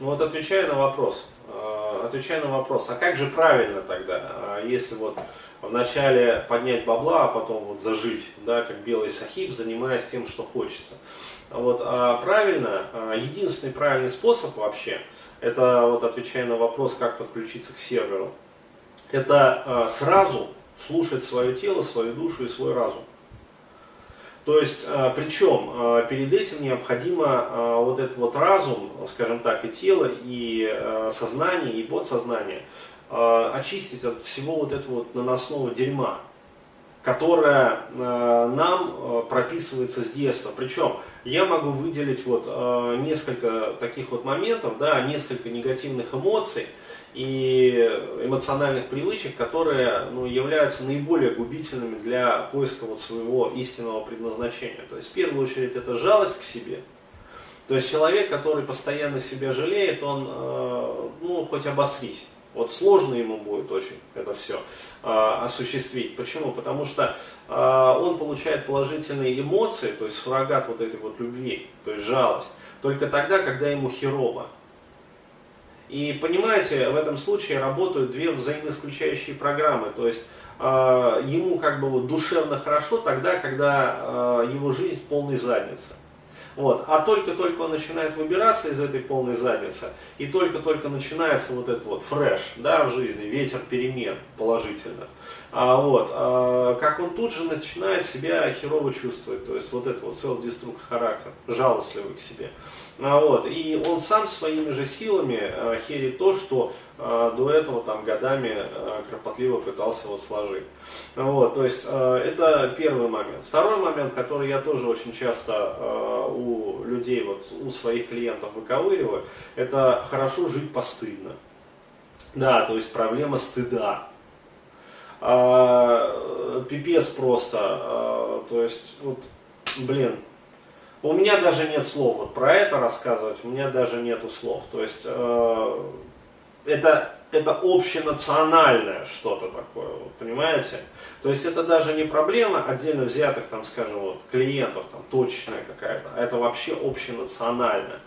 Вот отвечая на вопрос, э, отвечая на вопрос, а как же правильно тогда, э, если вот вначале поднять бабла, а потом вот зажить, да, как белый сахиб, занимаясь тем, что хочется. Вот, а правильно, э, единственный правильный способ вообще, это вот отвечая на вопрос, как подключиться к серверу, это сразу слушать свое тело, свою душу и свой разум. То есть, э, причем э, перед этим необходимо э, вот этот вот разум, скажем так, и тело, и сознание, и подсознание очистить от всего вот этого вот наносного дерьма, которое нам прописывается с детства. Причем я могу выделить вот несколько таких вот моментов, да, несколько негативных эмоций, и эмоциональных привычек, которые ну, являются наиболее губительными для поиска вот своего истинного предназначения. То есть в первую очередь это жалость к себе. То есть человек, который постоянно себя жалеет, он, э, ну, хоть обосрись. Вот сложно ему будет очень это все э, осуществить. Почему? Потому что э, он получает положительные эмоции, то есть суррогат вот этой вот любви, то есть жалость, только тогда, когда ему херово. И понимаете, в этом случае работают две взаимоисключающие программы. То есть э, ему как бы вот душевно хорошо тогда, когда э, его жизнь в полной заднице. Вот. А только-только он начинает выбираться из этой полной задницы, и только-только начинается вот этот вот фреш да, в жизни, ветер перемен положительных, а, вот, а, как он тут же начинает себя херово чувствовать, то есть вот этот вот self-destruct характер, жалостливый к себе. А, вот, и он сам своими же силами а, херит то, что а, до этого там годами а, кропотливо пытался вот сложить. Вот, то есть это первый момент. Второй момент, который я тоже очень часто у людей, вот, у своих клиентов выковыриваю, это хорошо жить постыдно. Да, то есть проблема стыда. А, пипец просто. А, то есть, вот, блин, у меня даже нет слов вот про это рассказывать, у меня даже нету слов. То есть э, это, это общенациональное что-то такое, вот, понимаете? То есть это даже не проблема отдельно взятых, там, скажем, вот, клиентов, там, точечная какая-то, а это вообще общенациональное.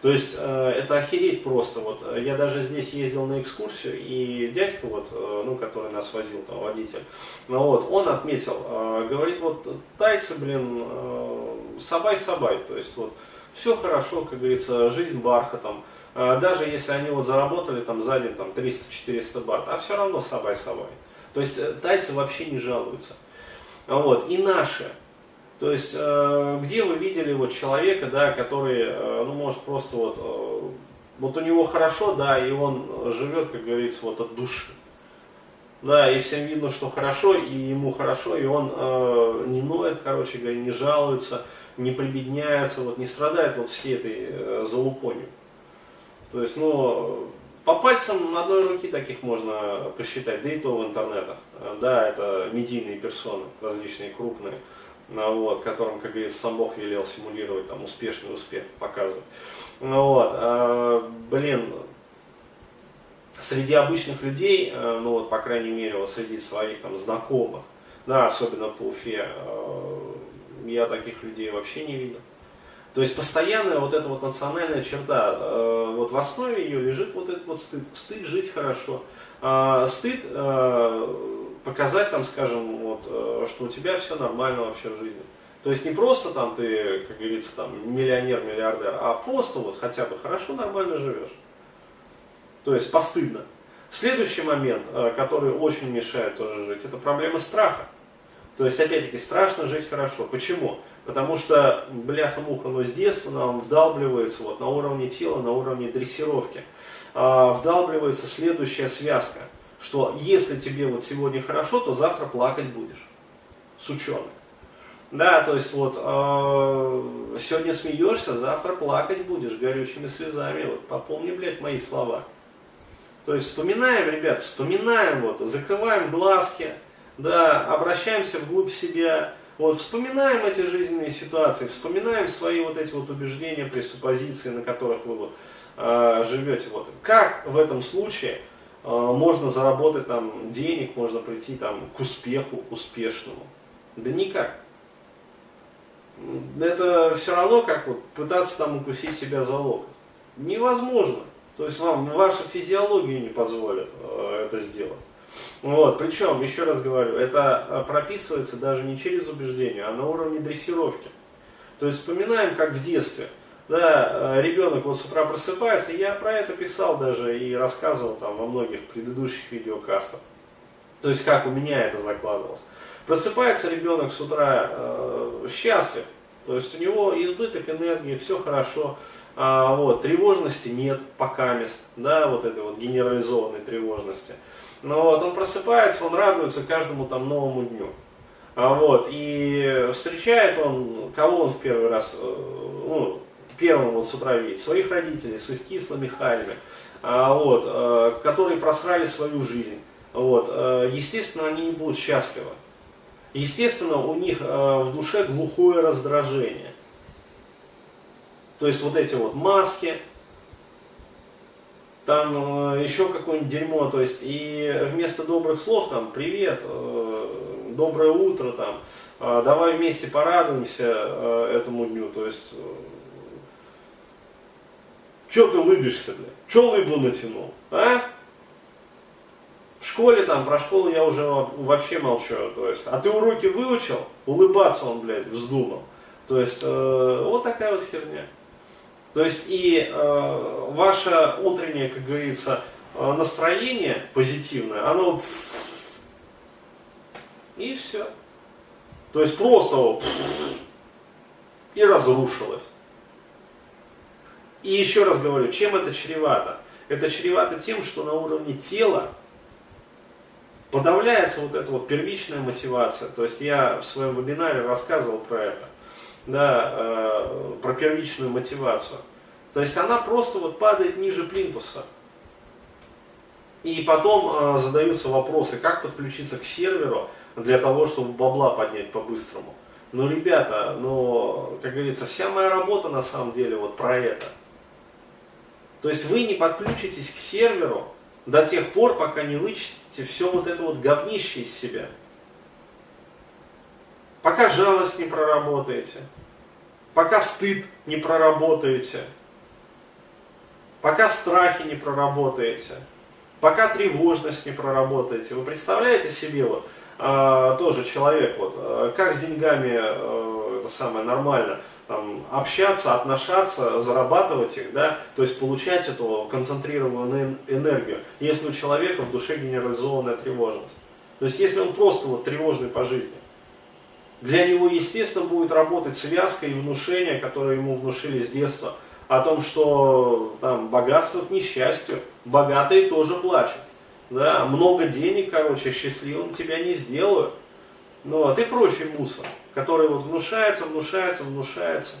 То есть э, это охереть просто. Вот я даже здесь ездил на экскурсию, и дядька, вот, э, ну, который нас возил, там, водитель, ну, вот, он отметил, э, говорит, вот тайцы, блин, э, สบาย-สบาย. То есть вот все хорошо, как говорится, жизнь бархатом. Э, даже если они вот заработали там за день там 300-400 бат, а все равно สบาย-สบาย. То есть э, тайцы вообще не жалуются. Вот. И наши, то есть, э, где вы видели вот человека, да, который, э, ну, может, просто вот, вот у него хорошо, да, и он живет, как говорится, вот от души. Да, и всем видно, что хорошо, и ему хорошо, и он э, не ноет, короче говоря, не жалуется, не прибедняется, вот, не страдает вот всей этой э, залупонью. То есть, ну, по пальцам одной руки таких можно посчитать, да и то в интернетах. Да, это медийные персоны, различные крупные ну, вот, которым, как говорится, сам Бог велел симулировать там успешный успех, показывать. Ну, вот, а, блин, среди обычных людей, э, ну вот, по крайней мере, вот среди своих там знакомых, да, особенно по Уфе, э, я таких людей вообще не видел. То есть постоянная вот эта вот национальная черта, э, вот в основе ее лежит вот этот вот стыд. Стыд жить хорошо. А, стыд показать там, скажем, вот, э, что у тебя все нормально вообще в жизни. То есть не просто там ты, как говорится, там миллионер, миллиардер, а просто вот хотя бы хорошо, нормально живешь. То есть постыдно. Следующий момент, э, который очень мешает тоже жить, это проблема страха. То есть, опять-таки, страшно жить хорошо. Почему? Потому что, бляха-муха, но с детства нам вдалбливается вот, на уровне тела, на уровне дрессировки, а, вдалбливается следующая связка – что если тебе вот сегодня хорошо, то завтра плакать будешь. Сучонок. Да, то есть вот э, сегодня смеешься, завтра плакать будешь горючими слезами. Вот попомни, блядь, мои слова. То есть вспоминаем, ребят, вспоминаем, вот, закрываем глазки, да, обращаемся вглубь себя, вот, вспоминаем эти жизненные ситуации, вспоминаем свои вот эти вот убеждения, пресуппозиции, на которых вы вот э, живете. Вот. Как в этом случае а, можно заработать там денег, можно прийти там к успеху, успешному. Да никак. Это все равно, как вот пытаться там укусить себя за локоть. Невозможно. То есть вам ваша физиология не позволит э, это сделать. Вот, причем, еще раз говорю, это э, прописывается даже не через убеждение, а на уровне дрессировки. То есть вспоминаем, как в детстве. Да, э, ребенок вот с утра просыпается, я про это писал даже и рассказывал там во многих предыдущих видеокастах. То есть как у меня это закладывалось. Просыпается ребенок с утра э, счастлив, то есть у него избыток энергии, все хорошо, а, вот, тревожности нет пока мест, да, вот этой вот генерализованной тревожности. Но вот он просыпается, он радуется каждому там новому дню. А вот, и встречает он, кого он в первый раз, э, ну, первым вот с утра видит, своих родителей с их кислыми халями, а, вот, э, которые просрали свою жизнь. Вот, э, естественно, они не будут счастливы. Естественно, у них в душе глухое раздражение. То есть вот эти вот маски, там э, еще какое-нибудь дерьмо, то есть и вместо добрых слов там привет, э, доброе утро там, э, давай вместе порадуемся этому дню, то есть что ты улыбишься, бля? Че лыбу натянул, а? В школе там, про школу я уже вообще молчу, то есть, а ты уроки выучил, улыбаться он, блядь, вздумал. То есть, э, вот такая вот херня. То есть и э, ваше утреннее, как говорится, э, настроение позитивное, оно и все. То есть просто вот и разрушилось. И еще раз говорю, чем это чревато? Это чревато тем, что на уровне тела подавляется вот эта вот первичная мотивация. То есть я в своем вебинаре рассказывал про это да, э, про первичную мотивацию. То есть она просто вот падает ниже плинтуса. И потом э, задаются вопросы, как подключиться к серверу для того, чтобы бабла поднять по-быстрому. Ну, ребята, ну, как говорится, вся моя работа на самом деле вот про это. То есть вы не подключитесь к серверу до тех пор, пока не вычистите все вот это вот говнище из себя. Пока жалость не проработаете, пока стыд не проработаете, пока страхи не проработаете, пока тревожность не проработаете. Вы представляете себе вот э, тоже человек вот э, как с деньгами э, это самое нормально там, общаться, отношаться, зарабатывать их, да, то есть получать эту концентрированную энергию, если у человека в душе генерализованная тревожность. То есть если он просто вот тревожный по жизни, для него, естественно, будет работать связка и внушение, которое ему внушили с детства, о том, что там богатство к несчастью, богатые тоже плачут. Да, много денег, короче, счастливым тебя не сделают. Ну, вот, и прочий мусор, который вот внушается, внушается, внушается.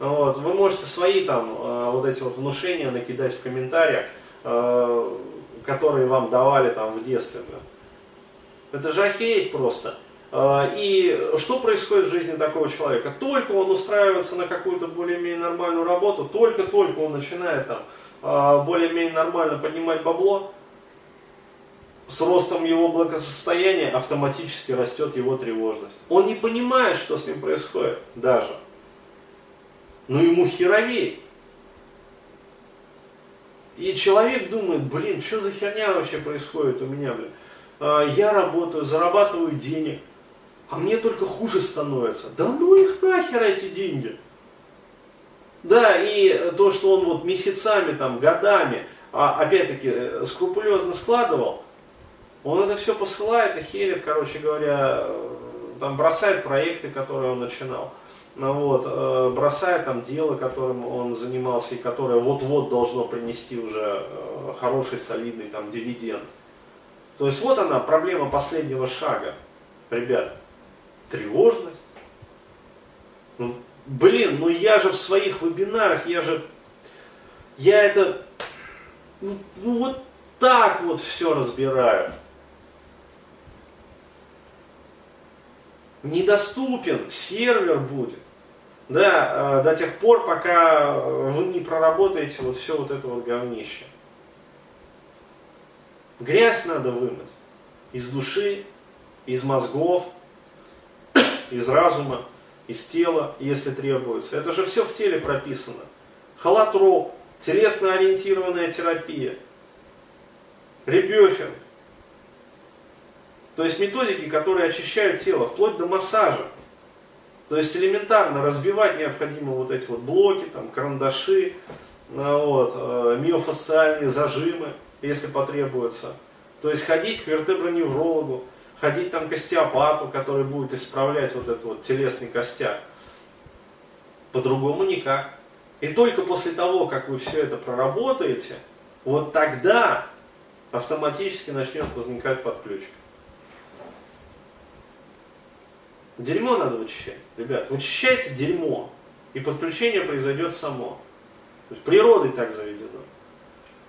Вот, вы можете свои там э, вот эти вот внушения накидать в комментариях, э, которые вам давали там в детстве. Да. Это же охереть просто. А, и что происходит в жизни такого человека? Только он устраивается на какую-то более-менее нормальную работу, только-только он начинает там а, более-менее нормально поднимать бабло, с ростом его благосостояния автоматически растет его тревожность. Он не понимает, что с ним происходит даже. Но ему херовей. И человек думает, блин, что за херня вообще происходит у меня, блин. А, я работаю, зарабатываю денег, а мне только хуже становится. Да ну их нахер эти деньги. Да, и то, что он вот месяцами, там, годами, а, опять-таки, э, скрупулезно складывал, он это все посылает и херит, короче говоря, э, там бросает проекты, которые он начинал. Ну, вот, э, бросает там дело, которым он занимался и которое вот-вот должно принести уже хороший, солидный там дивиденд. То есть вот она, проблема последнего шага, ребят тревожность. Ну, блин, ну я же в своих вебинарах, я же, я это, ну, ну вот так вот все разбираю. Недоступен сервер будет. Да, э, до тех пор, пока вы не проработаете вот все вот это вот говнище. Грязь надо вымыть из души, из мозгов, из разума, из тела, если требуется. Это же все в теле прописано. Халатрол, телесно-ориентированная терапия, ребёфинг. То есть методики, которые очищают тело, вплоть до массажа. То есть элементарно разбивать необходимо вот эти вот блоки, там, карандаши, ну вот, э, миофасциальные зажимы, если потребуется. То есть ходить к вертеброневрологу, ходить там к остеопату, который будет исправлять вот этот вот телесный костяк. По-другому никак. И только после того, как вы все это проработаете, вот тогда автоматически начнет возникать подключка. Дерьмо надо вычищать. Ребят, вычищайте дерьмо, и подключение произойдет само. То есть природой так заведено.